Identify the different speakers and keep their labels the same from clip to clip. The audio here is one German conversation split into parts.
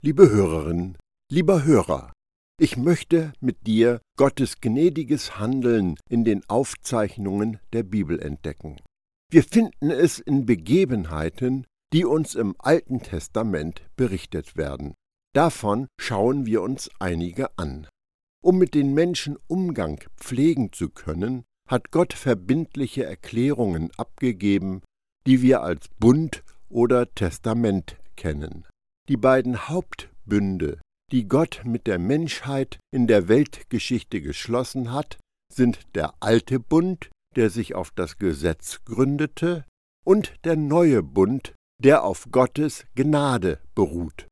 Speaker 1: Liebe Hörerin, lieber Hörer, ich möchte mit dir Gottes gnädiges Handeln in den Aufzeichnungen der Bibel entdecken. Wir finden es in Begebenheiten, die uns im Alten Testament berichtet werden. Davon schauen wir uns einige an. Um mit den Menschen Umgang pflegen zu können, hat Gott verbindliche Erklärungen abgegeben, die wir als Bund oder Testament kennen. Die beiden Hauptbünde, die Gott mit der Menschheit in der Weltgeschichte geschlossen hat, sind der alte Bund, der sich auf das Gesetz gründete, und der neue Bund, der auf Gottes Gnade beruht.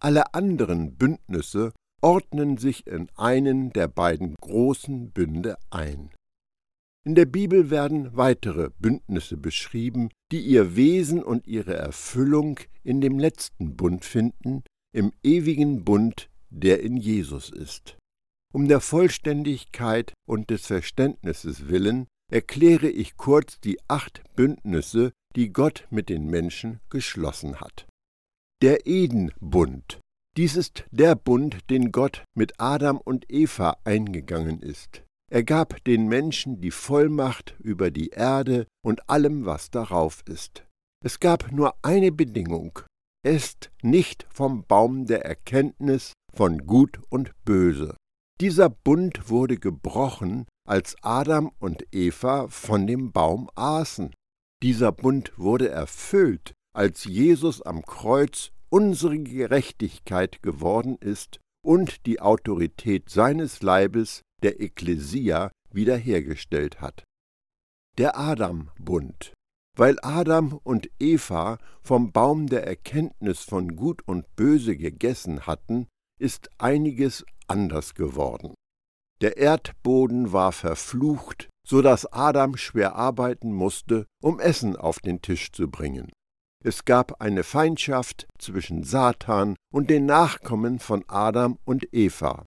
Speaker 1: Alle anderen Bündnisse ordnen sich in einen der beiden großen Bünde ein. In der Bibel werden weitere Bündnisse beschrieben, die ihr Wesen und ihre Erfüllung in dem letzten Bund finden, im ewigen Bund, der in Jesus ist. Um der Vollständigkeit und des Verständnisses willen erkläre ich kurz die acht Bündnisse, die Gott mit den Menschen geschlossen hat. Der Edenbund. Dies ist der Bund, den Gott mit Adam und Eva eingegangen ist. Er gab den Menschen die Vollmacht über die Erde und allem, was darauf ist. Es gab nur eine Bedingung, esst nicht vom Baum der Erkenntnis von Gut und Böse. Dieser Bund wurde gebrochen, als Adam und Eva von dem Baum aßen. Dieser Bund wurde erfüllt, als Jesus am Kreuz unsere Gerechtigkeit geworden ist und die Autorität seines Leibes der Ekklesia wiederhergestellt hat. Der Adam-Bund. Weil Adam und Eva vom Baum der Erkenntnis von Gut und Böse gegessen hatten, ist einiges anders geworden. Der Erdboden war verflucht, so dass Adam schwer arbeiten musste, um Essen auf den Tisch zu bringen. Es gab eine Feindschaft zwischen Satan und den Nachkommen von Adam und Eva.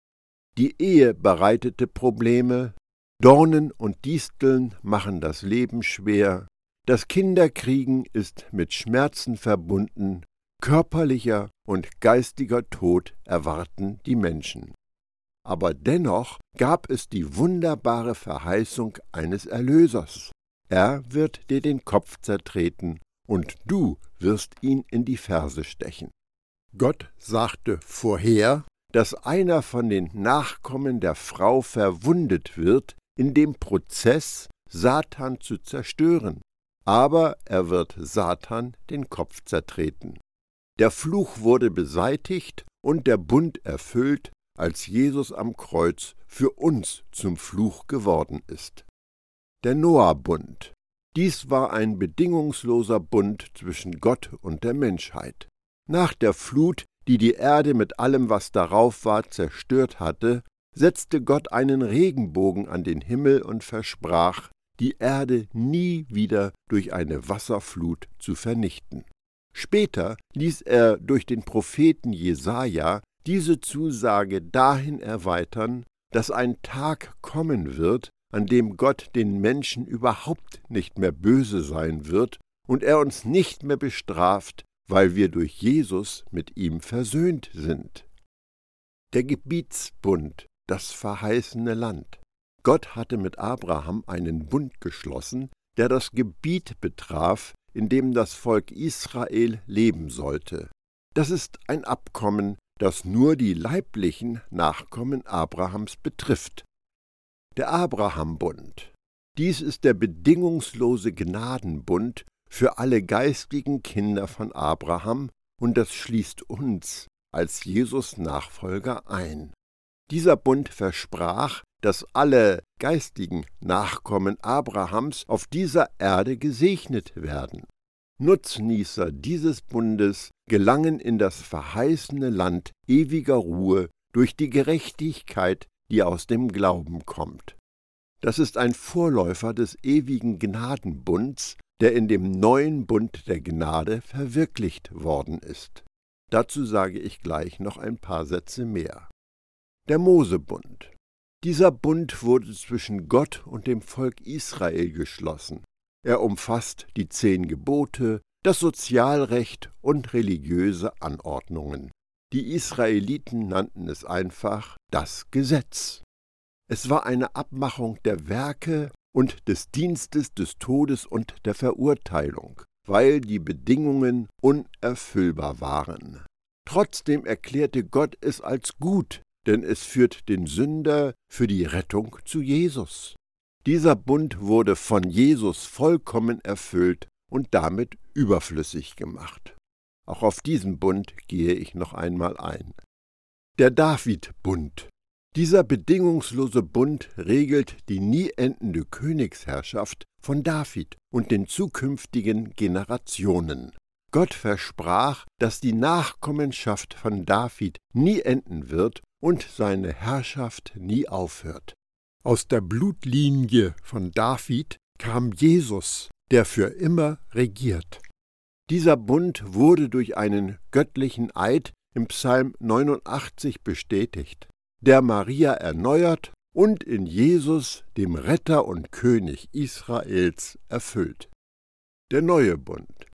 Speaker 1: Die Ehe bereitete Probleme, Dornen und Disteln machen das Leben schwer, das Kinderkriegen ist mit Schmerzen verbunden, körperlicher und geistiger Tod erwarten die Menschen. Aber dennoch gab es die wunderbare Verheißung eines Erlösers. Er wird dir den Kopf zertreten, und du wirst ihn in die Ferse stechen. Gott sagte vorher, dass einer von den Nachkommen der Frau verwundet wird in dem Prozess, Satan zu zerstören, aber er wird Satan den Kopf zertreten. Der Fluch wurde beseitigt und der Bund erfüllt, als Jesus am Kreuz für uns zum Fluch geworden ist. Der Noah-Bund. Dies war ein bedingungsloser Bund zwischen Gott und der Menschheit. Nach der Flut die die Erde mit allem, was darauf war, zerstört hatte, setzte Gott einen Regenbogen an den Himmel und versprach, die Erde nie wieder durch eine Wasserflut zu vernichten. Später ließ er durch den Propheten Jesaja diese Zusage dahin erweitern, dass ein Tag kommen wird, an dem Gott den Menschen überhaupt nicht mehr böse sein wird und er uns nicht mehr bestraft, weil wir durch Jesus mit ihm versöhnt sind. Der Gebietsbund, das verheißene Land. Gott hatte mit Abraham einen Bund geschlossen, der das Gebiet betraf, in dem das Volk Israel leben sollte. Das ist ein Abkommen, das nur die leiblichen Nachkommen Abrahams betrifft. Der Abrahambund. Dies ist der bedingungslose Gnadenbund, für alle geistigen Kinder von Abraham und das schließt uns als Jesus Nachfolger ein. Dieser Bund versprach, dass alle geistigen Nachkommen Abrahams auf dieser Erde gesegnet werden. Nutznießer dieses Bundes gelangen in das verheißene Land ewiger Ruhe durch die Gerechtigkeit, die aus dem Glauben kommt. Das ist ein Vorläufer des ewigen Gnadenbunds, der in dem neuen Bund der Gnade verwirklicht worden ist. Dazu sage ich gleich noch ein paar Sätze mehr. Der Mosebund. Dieser Bund wurde zwischen Gott und dem Volk Israel geschlossen. Er umfasst die zehn Gebote, das Sozialrecht und religiöse Anordnungen. Die Israeliten nannten es einfach das Gesetz. Es war eine Abmachung der Werke und des Dienstes des Todes und der Verurteilung, weil die Bedingungen unerfüllbar waren. Trotzdem erklärte Gott es als gut, denn es führt den Sünder für die Rettung zu Jesus. Dieser Bund wurde von Jesus vollkommen erfüllt und damit überflüssig gemacht. Auch auf diesen Bund gehe ich noch einmal ein. Der David-Bund. Dieser bedingungslose Bund regelt die nie endende Königsherrschaft von David und den zukünftigen Generationen. Gott versprach, dass die Nachkommenschaft von David nie enden wird und seine Herrschaft nie aufhört. Aus der Blutlinie von David kam Jesus, der für immer regiert. Dieser Bund wurde durch einen göttlichen Eid im Psalm 89 bestätigt, der Maria erneuert und in Jesus, dem Retter und König Israels, erfüllt. Der neue Bund.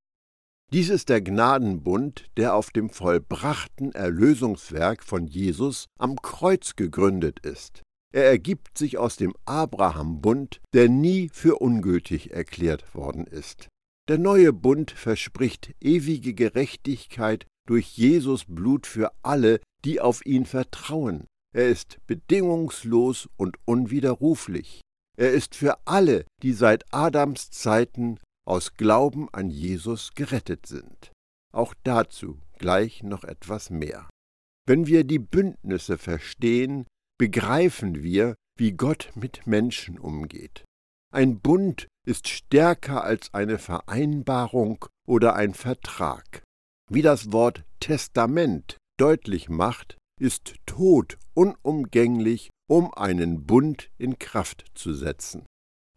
Speaker 1: Dies ist der Gnadenbund, der auf dem vollbrachten Erlösungswerk von Jesus am Kreuz gegründet ist. Er ergibt sich aus dem Abrahambund, der nie für ungültig erklärt worden ist. Der neue Bund verspricht ewige Gerechtigkeit durch Jesus Blut für alle, die auf ihn vertrauen. Er ist bedingungslos und unwiderruflich. Er ist für alle, die seit Adams Zeiten aus Glauben an Jesus gerettet sind. Auch dazu gleich noch etwas mehr. Wenn wir die Bündnisse verstehen, begreifen wir, wie Gott mit Menschen umgeht. Ein Bund ist stärker als eine Vereinbarung oder ein Vertrag. Wie das Wort Testament deutlich macht, ist Tod unumgänglich, um einen Bund in Kraft zu setzen.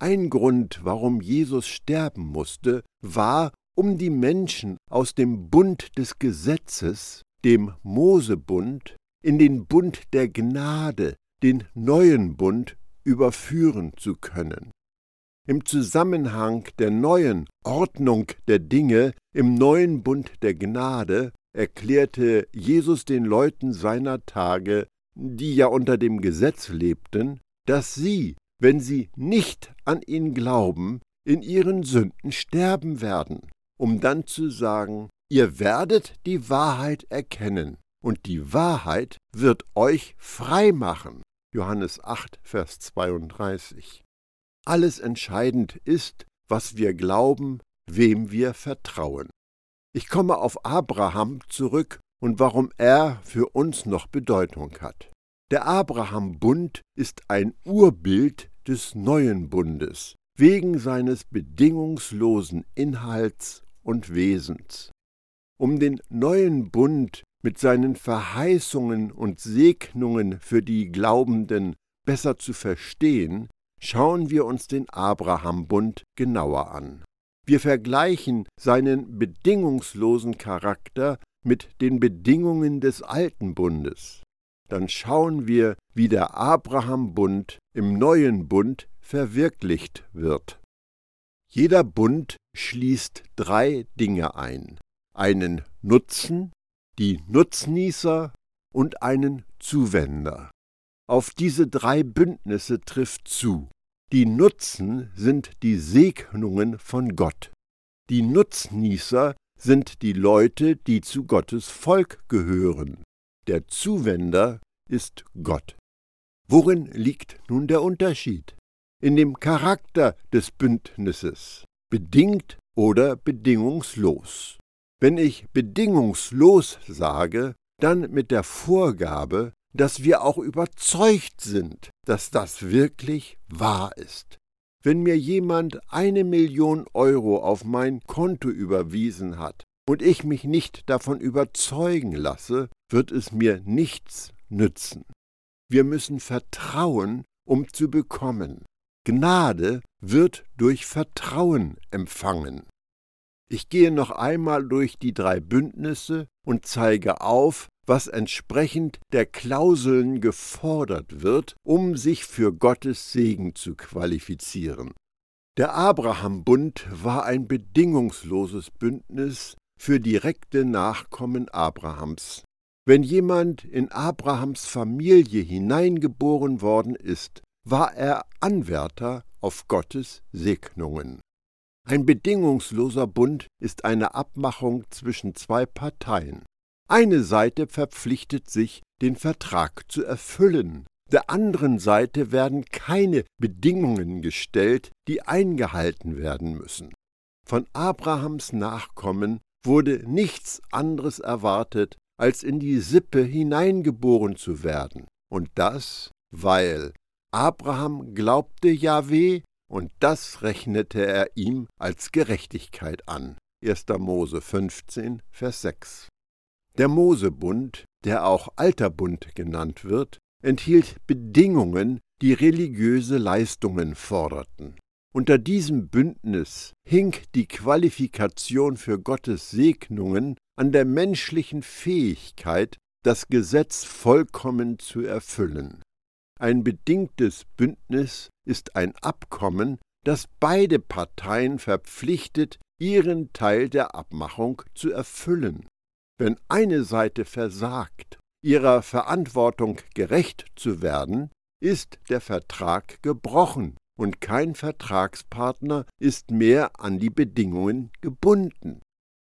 Speaker 1: Ein Grund, warum Jesus sterben musste, war, um die Menschen aus dem Bund des Gesetzes, dem Mosebund, in den Bund der Gnade, den neuen Bund, überführen zu können. Im Zusammenhang der neuen Ordnung der Dinge im neuen Bund der Gnade erklärte Jesus den Leuten seiner Tage, die ja unter dem Gesetz lebten, dass sie, wenn sie nicht an ihn glauben, in ihren Sünden sterben werden, um dann zu sagen, ihr werdet die Wahrheit erkennen, und die Wahrheit wird euch frei machen. Johannes 8, Vers 32. Alles entscheidend ist, was wir glauben, wem wir vertrauen. Ich komme auf Abraham zurück und warum er für uns noch Bedeutung hat. Der Abraham-Bund ist ein Urbild des neuen Bundes, wegen seines bedingungslosen Inhalts und Wesens. Um den neuen Bund mit seinen Verheißungen und Segnungen für die Glaubenden besser zu verstehen, schauen wir uns den Abraham-Bund genauer an. Wir vergleichen seinen bedingungslosen Charakter mit den Bedingungen des alten Bundes. Dann schauen wir, wie der Abraham-Bund im neuen Bund verwirklicht wird. Jeder Bund schließt drei Dinge ein. Einen Nutzen, die Nutznießer und einen Zuwender. Auf diese drei Bündnisse trifft zu. Die Nutzen sind die Segnungen von Gott. Die Nutznießer sind die Leute, die zu Gottes Volk gehören. Der Zuwender ist Gott. Worin liegt nun der Unterschied? In dem Charakter des Bündnisses, bedingt oder bedingungslos. Wenn ich bedingungslos sage, dann mit der Vorgabe, dass wir auch überzeugt sind, dass das wirklich wahr ist. Wenn mir jemand eine Million Euro auf mein Konto überwiesen hat und ich mich nicht davon überzeugen lasse, wird es mir nichts nützen. Wir müssen vertrauen, um zu bekommen. Gnade wird durch Vertrauen empfangen. Ich gehe noch einmal durch die drei Bündnisse und zeige auf, was entsprechend der Klauseln gefordert wird, um sich für Gottes Segen zu qualifizieren. Der Abraham-Bund war ein bedingungsloses Bündnis für direkte Nachkommen Abrahams. Wenn jemand in Abrahams Familie hineingeboren worden ist, war er Anwärter auf Gottes Segnungen. Ein bedingungsloser Bund ist eine Abmachung zwischen zwei Parteien. Eine Seite verpflichtet sich, den Vertrag zu erfüllen, der anderen Seite werden keine Bedingungen gestellt, die eingehalten werden müssen. Von Abrahams Nachkommen wurde nichts anderes erwartet, als in die Sippe hineingeboren zu werden, und das, weil Abraham glaubte Jahweh, und das rechnete er ihm als Gerechtigkeit an. 1. Mose 15, Vers 6. Der Mosebund, der auch Alter Bund genannt wird, enthielt Bedingungen, die religiöse Leistungen forderten. Unter diesem Bündnis hing die Qualifikation für Gottes Segnungen an der menschlichen Fähigkeit, das Gesetz vollkommen zu erfüllen. Ein bedingtes Bündnis ist ein Abkommen, das beide Parteien verpflichtet, ihren Teil der Abmachung zu erfüllen. Wenn eine Seite versagt, ihrer Verantwortung gerecht zu werden, ist der Vertrag gebrochen und kein Vertragspartner ist mehr an die Bedingungen gebunden.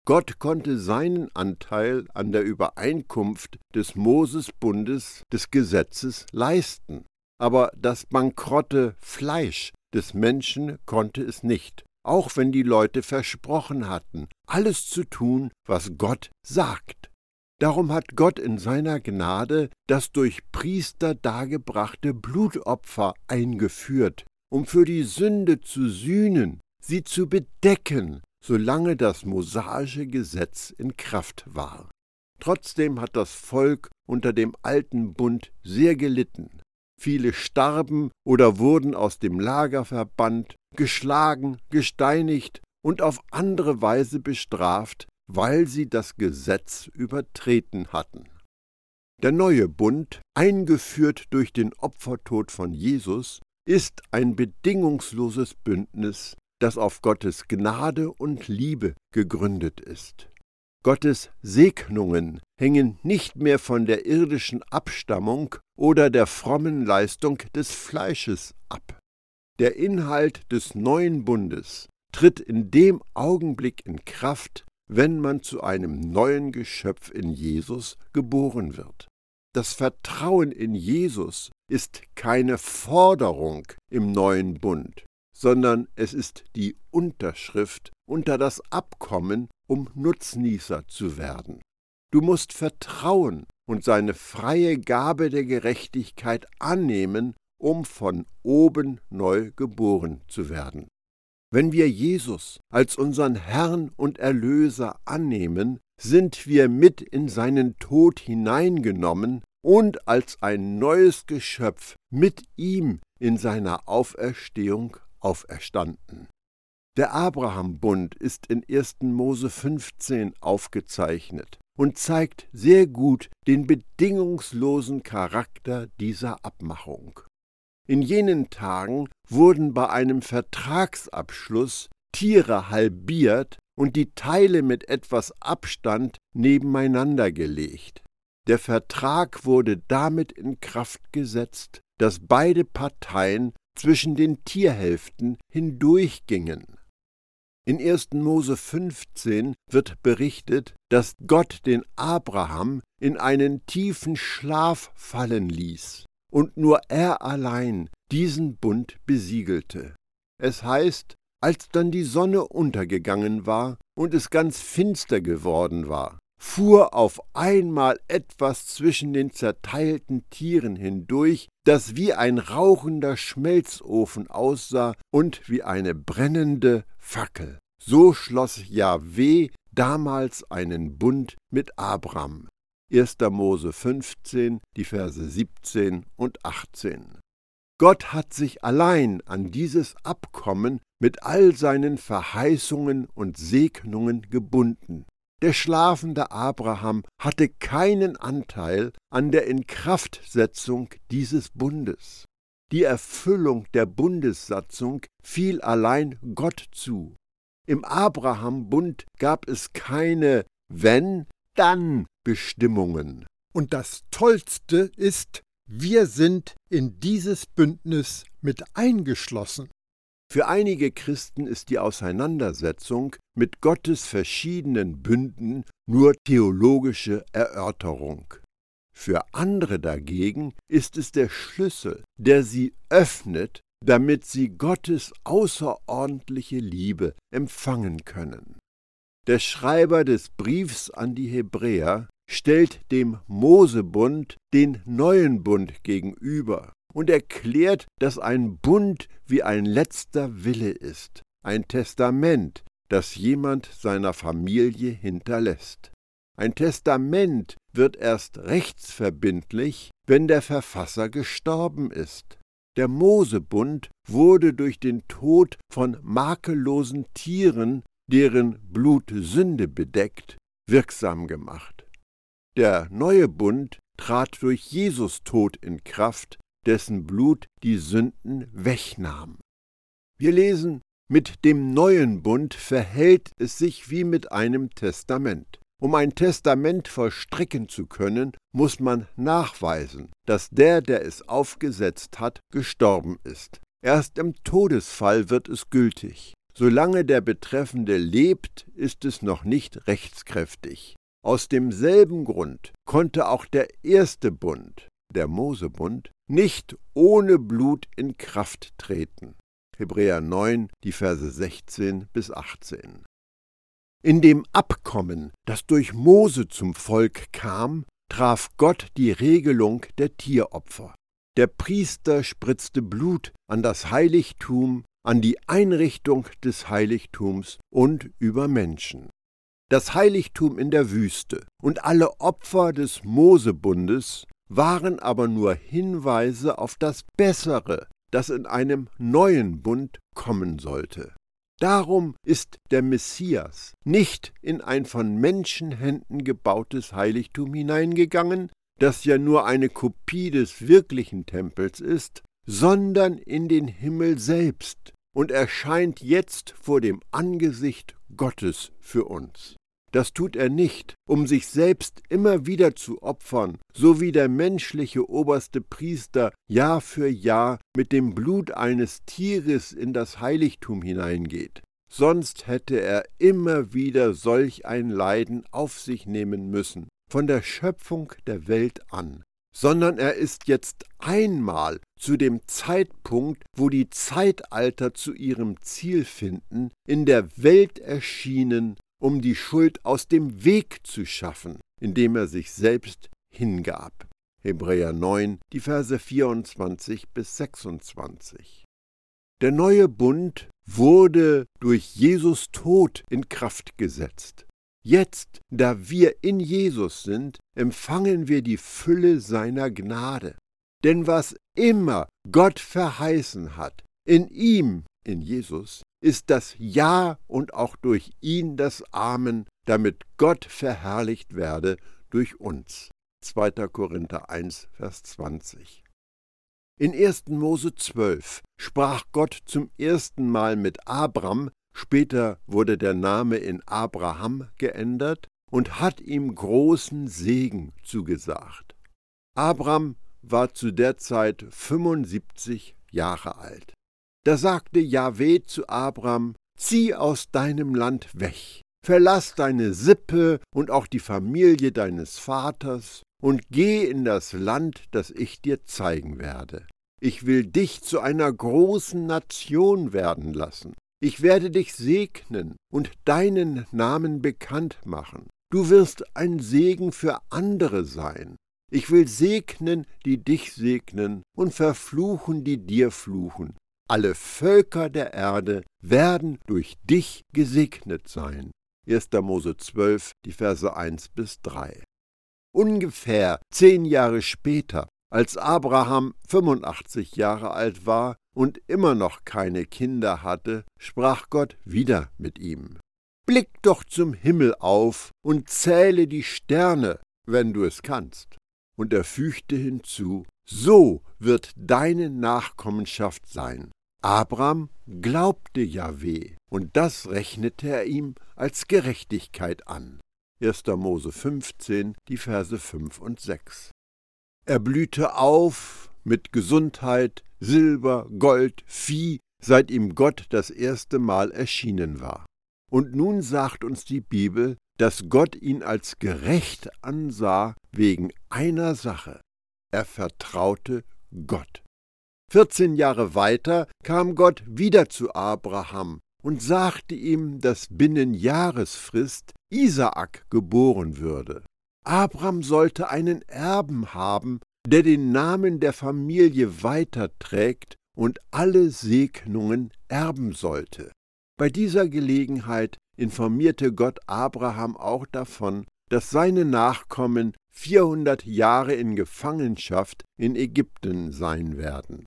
Speaker 1: Gott konnte seinen Anteil an der Übereinkunft des Mosesbundes des Gesetzes leisten, aber das bankrotte Fleisch des Menschen konnte es nicht, auch wenn die Leute versprochen hatten, alles zu tun, was Gott sagt. Darum hat Gott in seiner Gnade das durch Priester dargebrachte Blutopfer eingeführt, um für die Sünde zu sühnen, sie zu bedecken, solange das mosaische Gesetz in Kraft war. Trotzdem hat das Volk unter dem alten Bund sehr gelitten. Viele starben oder wurden aus dem Lager verbannt, geschlagen, gesteinigt und auf andere Weise bestraft, weil sie das Gesetz übertreten hatten. Der neue Bund, eingeführt durch den Opfertod von Jesus, ist ein bedingungsloses Bündnis, das auf Gottes Gnade und Liebe gegründet ist. Gottes Segnungen hängen nicht mehr von der irdischen Abstammung oder der frommen Leistung des Fleisches ab. Der Inhalt des neuen Bundes tritt in dem Augenblick in Kraft, wenn man zu einem neuen Geschöpf in Jesus geboren wird. Das Vertrauen in Jesus ist keine Forderung im neuen Bund, sondern es ist die Unterschrift unter das Abkommen, um Nutznießer zu werden. Du musst vertrauen und seine freie Gabe der Gerechtigkeit annehmen, um von oben neu geboren zu werden. Wenn wir Jesus als unseren Herrn und Erlöser annehmen, sind wir mit in seinen Tod hineingenommen und als ein neues Geschöpf mit ihm in seiner Auferstehung auferstanden. Der Abraham-Bund ist in 1. Mose 15 aufgezeichnet und zeigt sehr gut den bedingungslosen Charakter dieser Abmachung. In jenen Tagen wurden bei einem Vertragsabschluss Tiere halbiert und die Teile mit etwas Abstand nebeneinander gelegt. Der Vertrag wurde damit in Kraft gesetzt, dass beide Parteien zwischen den Tierhälften hindurchgingen. In 1. Mose 15 wird berichtet, dass Gott den Abraham in einen tiefen Schlaf fallen ließ und nur er allein diesen Bund besiegelte. Es heißt, als dann die Sonne untergegangen war und es ganz finster geworden war, fuhr auf einmal etwas zwischen den zerteilten Tieren hindurch, das wie ein rauchender Schmelzofen aussah und wie eine brennende Fackel. So schloss Jahweh damals einen Bund mit Abram. 1. Mose 15, die Verse 17 und 18. Gott hat sich allein an dieses Abkommen mit all seinen Verheißungen und Segnungen gebunden. Der schlafende Abraham hatte keinen Anteil an der Inkraftsetzung dieses Bundes. Die Erfüllung der Bundessatzung fiel allein Gott zu. Im Abraham-Bund gab es keine wenn, dann Bestimmungen.
Speaker 2: Und das Tollste ist, wir sind in dieses Bündnis mit eingeschlossen.
Speaker 1: Für einige Christen ist die Auseinandersetzung mit Gottes verschiedenen Bünden nur theologische Erörterung. Für andere dagegen ist es der Schlüssel, der sie öffnet, damit sie Gottes außerordentliche Liebe empfangen können. Der Schreiber des Briefs an die Hebräer stellt dem Mosebund den neuen Bund gegenüber und erklärt, dass ein Bund wie ein letzter Wille ist, ein Testament, das jemand seiner Familie hinterlässt. Ein Testament wird erst rechtsverbindlich, wenn der Verfasser gestorben ist. Der Mosebund wurde durch den Tod von makellosen Tieren, deren Blut Sünde bedeckt, wirksam gemacht. Der neue Bund trat durch Jesus Tod in Kraft, dessen Blut die Sünden wegnahm. Wir lesen, mit dem neuen Bund verhält es sich wie mit einem Testament. Um ein Testament vollstrecken zu können, muss man nachweisen, dass der, der es aufgesetzt hat, gestorben ist. Erst im Todesfall wird es gültig. Solange der Betreffende lebt, ist es noch nicht rechtskräftig. Aus demselben Grund konnte auch der erste Bund, der Mosebund, nicht ohne Blut in Kraft treten. Hebräer 9, die Verse 16 bis 18. In dem Abkommen, das durch Mose zum Volk kam, traf Gott die Regelung der Tieropfer. Der Priester spritzte Blut an das Heiligtum, an die Einrichtung des Heiligtums und über Menschen. Das Heiligtum in der Wüste und alle Opfer des Mosebundes waren aber nur Hinweise auf das Bessere, das in einem neuen Bund kommen sollte. Darum ist der Messias nicht in ein von Menschenhänden gebautes Heiligtum hineingegangen, das ja nur eine Kopie des wirklichen Tempels ist, sondern in den Himmel selbst und erscheint jetzt vor dem Angesicht Gottes für uns. Das tut er nicht, um sich selbst immer wieder zu opfern, so wie der menschliche oberste Priester Jahr für Jahr mit dem Blut eines Tieres in das Heiligtum hineingeht. Sonst hätte er immer wieder solch ein Leiden auf sich nehmen müssen, von der Schöpfung der Welt an sondern er ist jetzt einmal zu dem Zeitpunkt, wo die Zeitalter zu ihrem Ziel finden, in der Welt erschienen um die Schuld aus dem Weg zu schaffen, indem er sich selbst hingab. Hebräer 9, die Verse 24 bis 26. Der neue Bund wurde durch Jesus Tod in Kraft gesetzt. Jetzt, da wir in Jesus sind, empfangen wir die Fülle seiner Gnade. Denn was immer Gott verheißen hat, in ihm, in Jesus, ist das Ja und auch durch ihn das Amen, damit Gott verherrlicht werde durch uns. 2. Korinther 1, Vers 20. In 1. Mose 12 sprach Gott zum ersten Mal mit Abram, später wurde der Name in Abraham geändert, und hat ihm großen Segen zugesagt. Abram war zu der Zeit 75 Jahre alt. Da sagte Jahweh zu Abram, zieh aus deinem Land weg, verlass deine Sippe und auch die Familie deines Vaters und geh in das Land, das ich dir zeigen werde. Ich will dich zu einer großen Nation werden lassen. Ich werde dich segnen und deinen Namen bekannt machen. Du wirst ein Segen für andere sein. Ich will segnen, die dich segnen, und verfluchen, die dir fluchen. Alle Völker der Erde werden durch dich gesegnet sein. 1. Mose 12, die Verse 1 bis 3. Ungefähr zehn Jahre später, als Abraham 85 Jahre alt war und immer noch keine Kinder hatte, sprach Gott wieder mit ihm. Blick doch zum Himmel auf und zähle die Sterne, wenn du es kannst. Und er fügte hinzu, so wird deine Nachkommenschaft sein. Abraham glaubte Jahweh, und das rechnete er ihm als Gerechtigkeit an. 1. Mose 15, die Verse 5 und 6. Er blühte auf mit Gesundheit, Silber, Gold, Vieh, seit ihm Gott das erste Mal erschienen war. Und nun sagt uns die Bibel, dass Gott ihn als gerecht ansah wegen einer Sache. Er vertraute Gott. 14 Jahre weiter kam Gott wieder zu Abraham und sagte ihm, dass binnen Jahresfrist Isaak geboren würde. Abraham sollte einen Erben haben, der den Namen der Familie weiterträgt und alle Segnungen erben sollte. Bei dieser Gelegenheit informierte Gott Abraham auch davon, dass seine Nachkommen 400 Jahre in Gefangenschaft in Ägypten sein werden.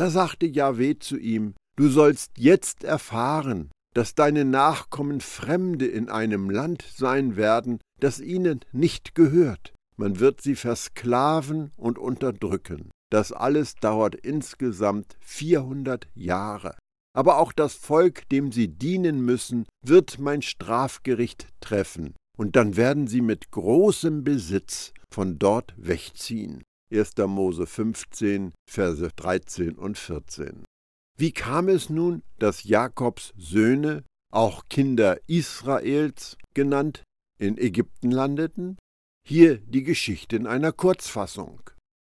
Speaker 1: Da sagte Jahweh zu ihm, Du sollst jetzt erfahren, dass deine Nachkommen Fremde in einem Land sein werden, das ihnen nicht gehört. Man wird sie versklaven und unterdrücken. Das alles dauert insgesamt 400 Jahre. Aber auch das Volk, dem sie dienen müssen, wird mein Strafgericht treffen, und dann werden sie mit großem Besitz von dort wegziehen. 1. Mose 15, Verse 13 und 14. Wie kam es nun, dass Jakobs Söhne, auch Kinder Israels genannt, in Ägypten landeten? Hier die Geschichte in einer Kurzfassung.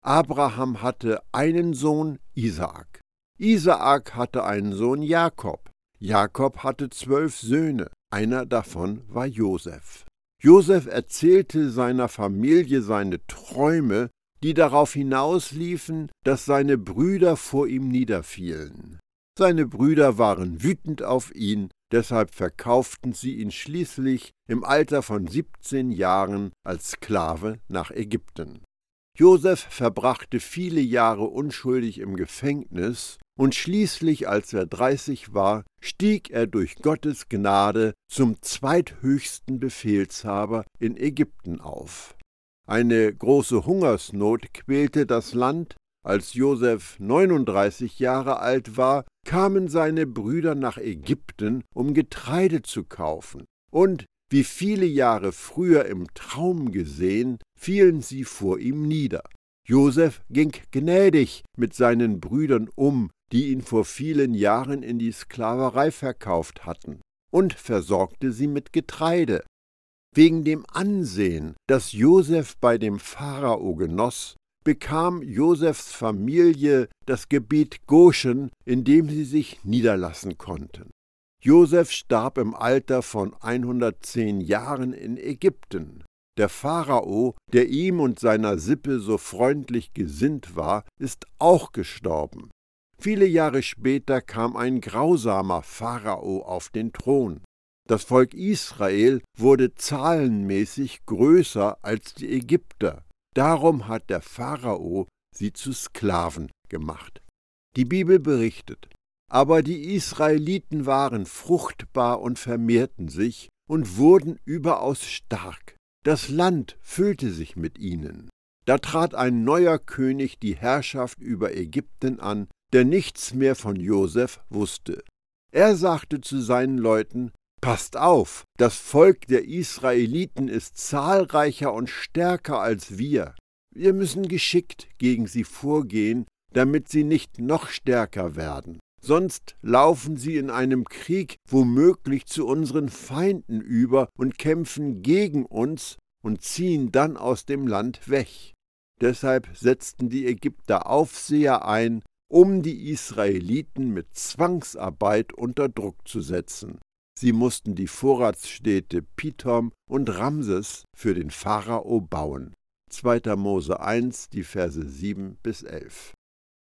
Speaker 1: Abraham hatte einen Sohn Isaak. Isaak hatte einen Sohn Jakob. Jakob hatte zwölf Söhne, einer davon war Josef. Josef erzählte seiner Familie seine Träume die darauf hinausliefen, dass seine Brüder vor ihm niederfielen. Seine Brüder waren wütend auf ihn, deshalb verkauften sie ihn schließlich im Alter von 17 Jahren als Sklave nach Ägypten. Josef verbrachte viele Jahre unschuldig im Gefängnis, und schließlich, als er 30 war, stieg er durch Gottes Gnade zum zweithöchsten Befehlshaber in Ägypten auf. Eine große Hungersnot quälte das Land. Als Josef 39 Jahre alt war, kamen seine Brüder nach Ägypten, um Getreide zu kaufen. Und wie viele Jahre früher im Traum gesehen, fielen sie vor ihm nieder. Josef ging gnädig mit seinen Brüdern um, die ihn vor vielen Jahren in die Sklaverei verkauft hatten, und versorgte sie mit Getreide. Wegen dem Ansehen, das Josef bei dem Pharao genoss, bekam Josefs Familie das Gebiet Goshen, in dem sie sich niederlassen konnten. Josef starb im Alter von 110 Jahren in Ägypten. Der Pharao, der ihm und seiner Sippe so freundlich gesinnt war, ist auch gestorben. Viele Jahre später kam ein grausamer Pharao auf den Thron. Das Volk Israel wurde zahlenmäßig größer als die Ägypter. Darum hat der Pharao sie zu Sklaven gemacht. Die Bibel berichtet, aber die Israeliten waren fruchtbar und vermehrten sich und wurden überaus stark. Das Land füllte sich mit ihnen. Da trat ein neuer König die Herrschaft über Ägypten an, der nichts mehr von Josef wusste. Er sagte zu seinen Leuten, Passt auf, das Volk der Israeliten ist zahlreicher und stärker als wir. Wir müssen geschickt gegen sie vorgehen, damit sie nicht noch stärker werden. Sonst laufen sie in einem Krieg womöglich zu unseren Feinden über und kämpfen gegen uns und ziehen dann aus dem Land weg. Deshalb setzten die Ägypter Aufseher ein, um die Israeliten mit Zwangsarbeit unter Druck zu setzen. Sie mussten die Vorratsstädte Pithom und Ramses für den Pharao bauen. 2. Mose 1, die Verse 7 bis 11.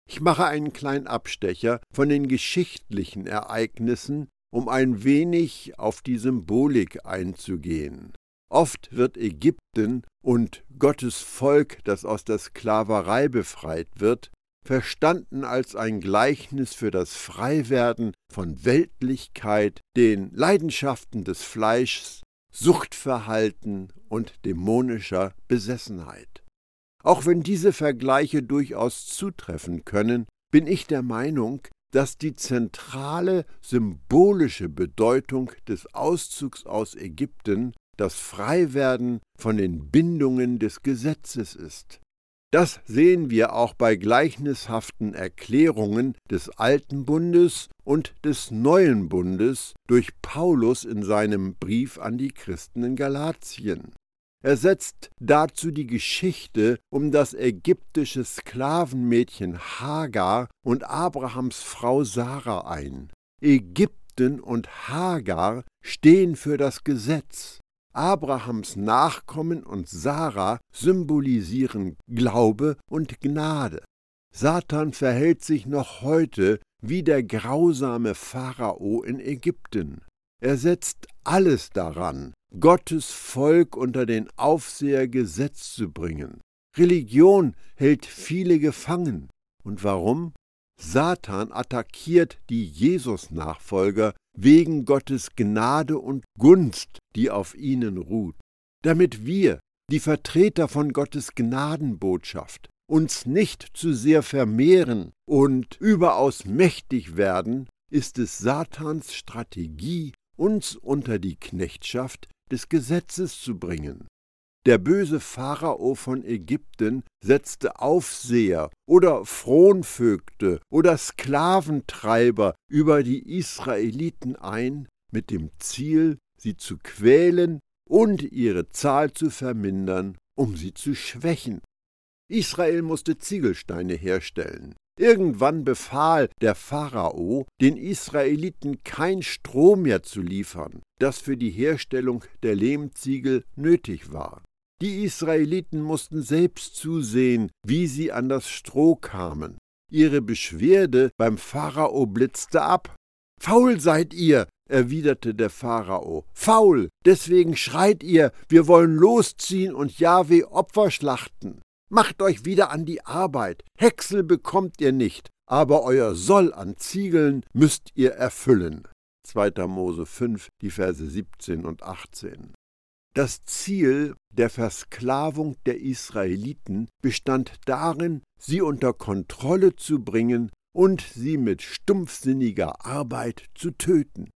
Speaker 1: Ich mache einen kleinen Abstecher von den geschichtlichen Ereignissen, um ein wenig auf die Symbolik einzugehen. Oft wird Ägypten und Gottes Volk, das aus der Sklaverei befreit wird, verstanden als ein Gleichnis für das Freiwerden von Weltlichkeit, den Leidenschaften des Fleischs, Suchtverhalten und dämonischer Besessenheit. Auch wenn diese Vergleiche durchaus zutreffen können, bin ich der Meinung, dass die zentrale symbolische Bedeutung des Auszugs aus Ägypten das Freiwerden von den Bindungen des Gesetzes ist. Das sehen wir auch bei gleichnishaften Erklärungen des Alten Bundes und des Neuen Bundes durch Paulus in seinem Brief an die Christen in Galatien. Er setzt dazu die Geschichte um das ägyptische Sklavenmädchen Hagar und Abrahams Frau Sarah ein. Ägypten und Hagar stehen für das Gesetz. Abrahams Nachkommen und Sarah symbolisieren Glaube und Gnade. Satan verhält sich noch heute wie der grausame Pharao in Ägypten. Er setzt alles daran, Gottes Volk unter den Aufseher Gesetz zu bringen. Religion hält viele gefangen. Und warum? Satan attackiert die Jesus-Nachfolger wegen Gottes Gnade und Gunst, die auf ihnen ruht, damit wir, die Vertreter von Gottes Gnadenbotschaft, uns nicht zu sehr vermehren und überaus mächtig werden, ist es Satans Strategie, uns unter die Knechtschaft des Gesetzes zu bringen. Der böse Pharao von Ägypten setzte Aufseher oder Fronvögte oder Sklaventreiber über die Israeliten ein, mit dem Ziel, sie zu quälen und ihre Zahl zu vermindern, um sie zu schwächen. Israel musste Ziegelsteine herstellen. Irgendwann befahl der Pharao, den Israeliten kein Stroh mehr zu liefern, das für die Herstellung der Lehmziegel nötig war. Die Israeliten mussten selbst zusehen, wie sie an das Stroh kamen. Ihre Beschwerde beim Pharao blitzte ab. Faul seid ihr, erwiderte der Pharao. Faul, deswegen schreit ihr, wir wollen losziehen und Jahwe Opfer schlachten. Macht euch wieder an die Arbeit. Häcksel bekommt ihr nicht, aber euer Soll an Ziegeln müsst ihr erfüllen. 2. Mose 5, die Verse 17 und 18. Das Ziel der Versklavung der Israeliten bestand darin, sie unter Kontrolle zu bringen und sie mit stumpfsinniger Arbeit zu töten.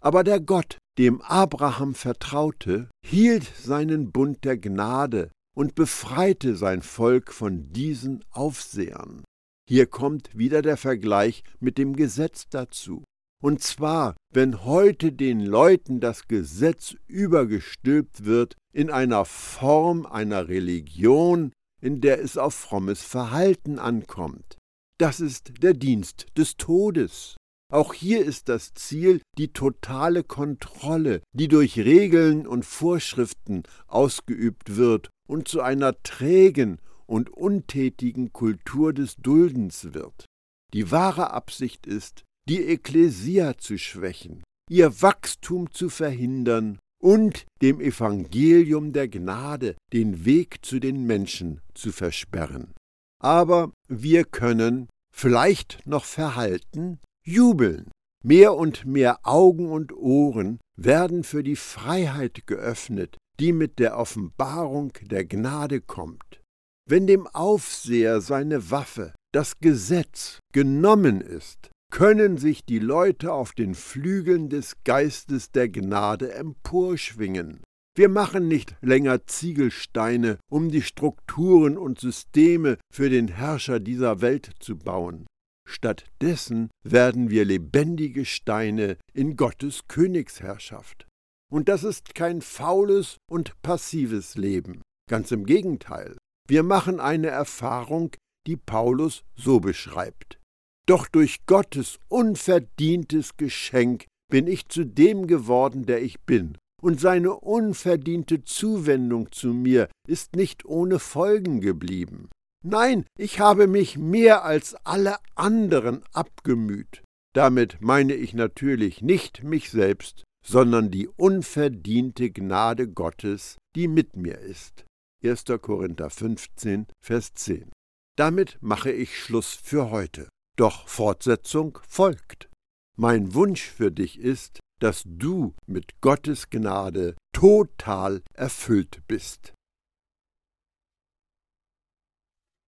Speaker 1: Aber der Gott, dem Abraham vertraute, hielt seinen Bund der Gnade und befreite sein Volk von diesen Aufsehern. Hier kommt wieder der Vergleich mit dem Gesetz dazu. Und zwar, wenn heute den Leuten das Gesetz übergestülpt wird in einer Form einer Religion, in der es auf frommes Verhalten ankommt. Das ist der Dienst des Todes. Auch hier ist das Ziel die totale Kontrolle, die durch Regeln und Vorschriften ausgeübt wird und zu einer trägen und untätigen Kultur des Duldens wird. Die wahre Absicht ist, die Ekklesia zu schwächen, ihr Wachstum zu verhindern und dem Evangelium der Gnade den Weg zu den Menschen zu versperren. Aber wir können, vielleicht noch verhalten, jubeln. Mehr und mehr Augen und Ohren werden für die Freiheit geöffnet, die mit der Offenbarung der Gnade kommt. Wenn dem Aufseher seine Waffe, das Gesetz, genommen ist, können sich die Leute auf den Flügeln des Geistes der Gnade emporschwingen. Wir machen nicht länger Ziegelsteine, um die Strukturen und Systeme für den Herrscher dieser Welt zu bauen. Stattdessen werden wir lebendige Steine in Gottes Königsherrschaft. Und das ist kein faules und passives Leben. Ganz im Gegenteil. Wir machen eine Erfahrung, die Paulus so beschreibt. Doch durch Gottes unverdientes Geschenk bin ich zu dem geworden, der ich bin, und seine unverdiente Zuwendung zu mir ist nicht ohne Folgen geblieben. Nein, ich habe mich mehr als alle anderen abgemüht. Damit meine ich natürlich nicht mich selbst, sondern die unverdiente Gnade Gottes, die mit mir ist. 1. Korinther 15, Vers 10. Damit mache ich Schluss für heute. Doch Fortsetzung folgt. Mein Wunsch für dich ist, dass du mit Gottes Gnade total erfüllt bist.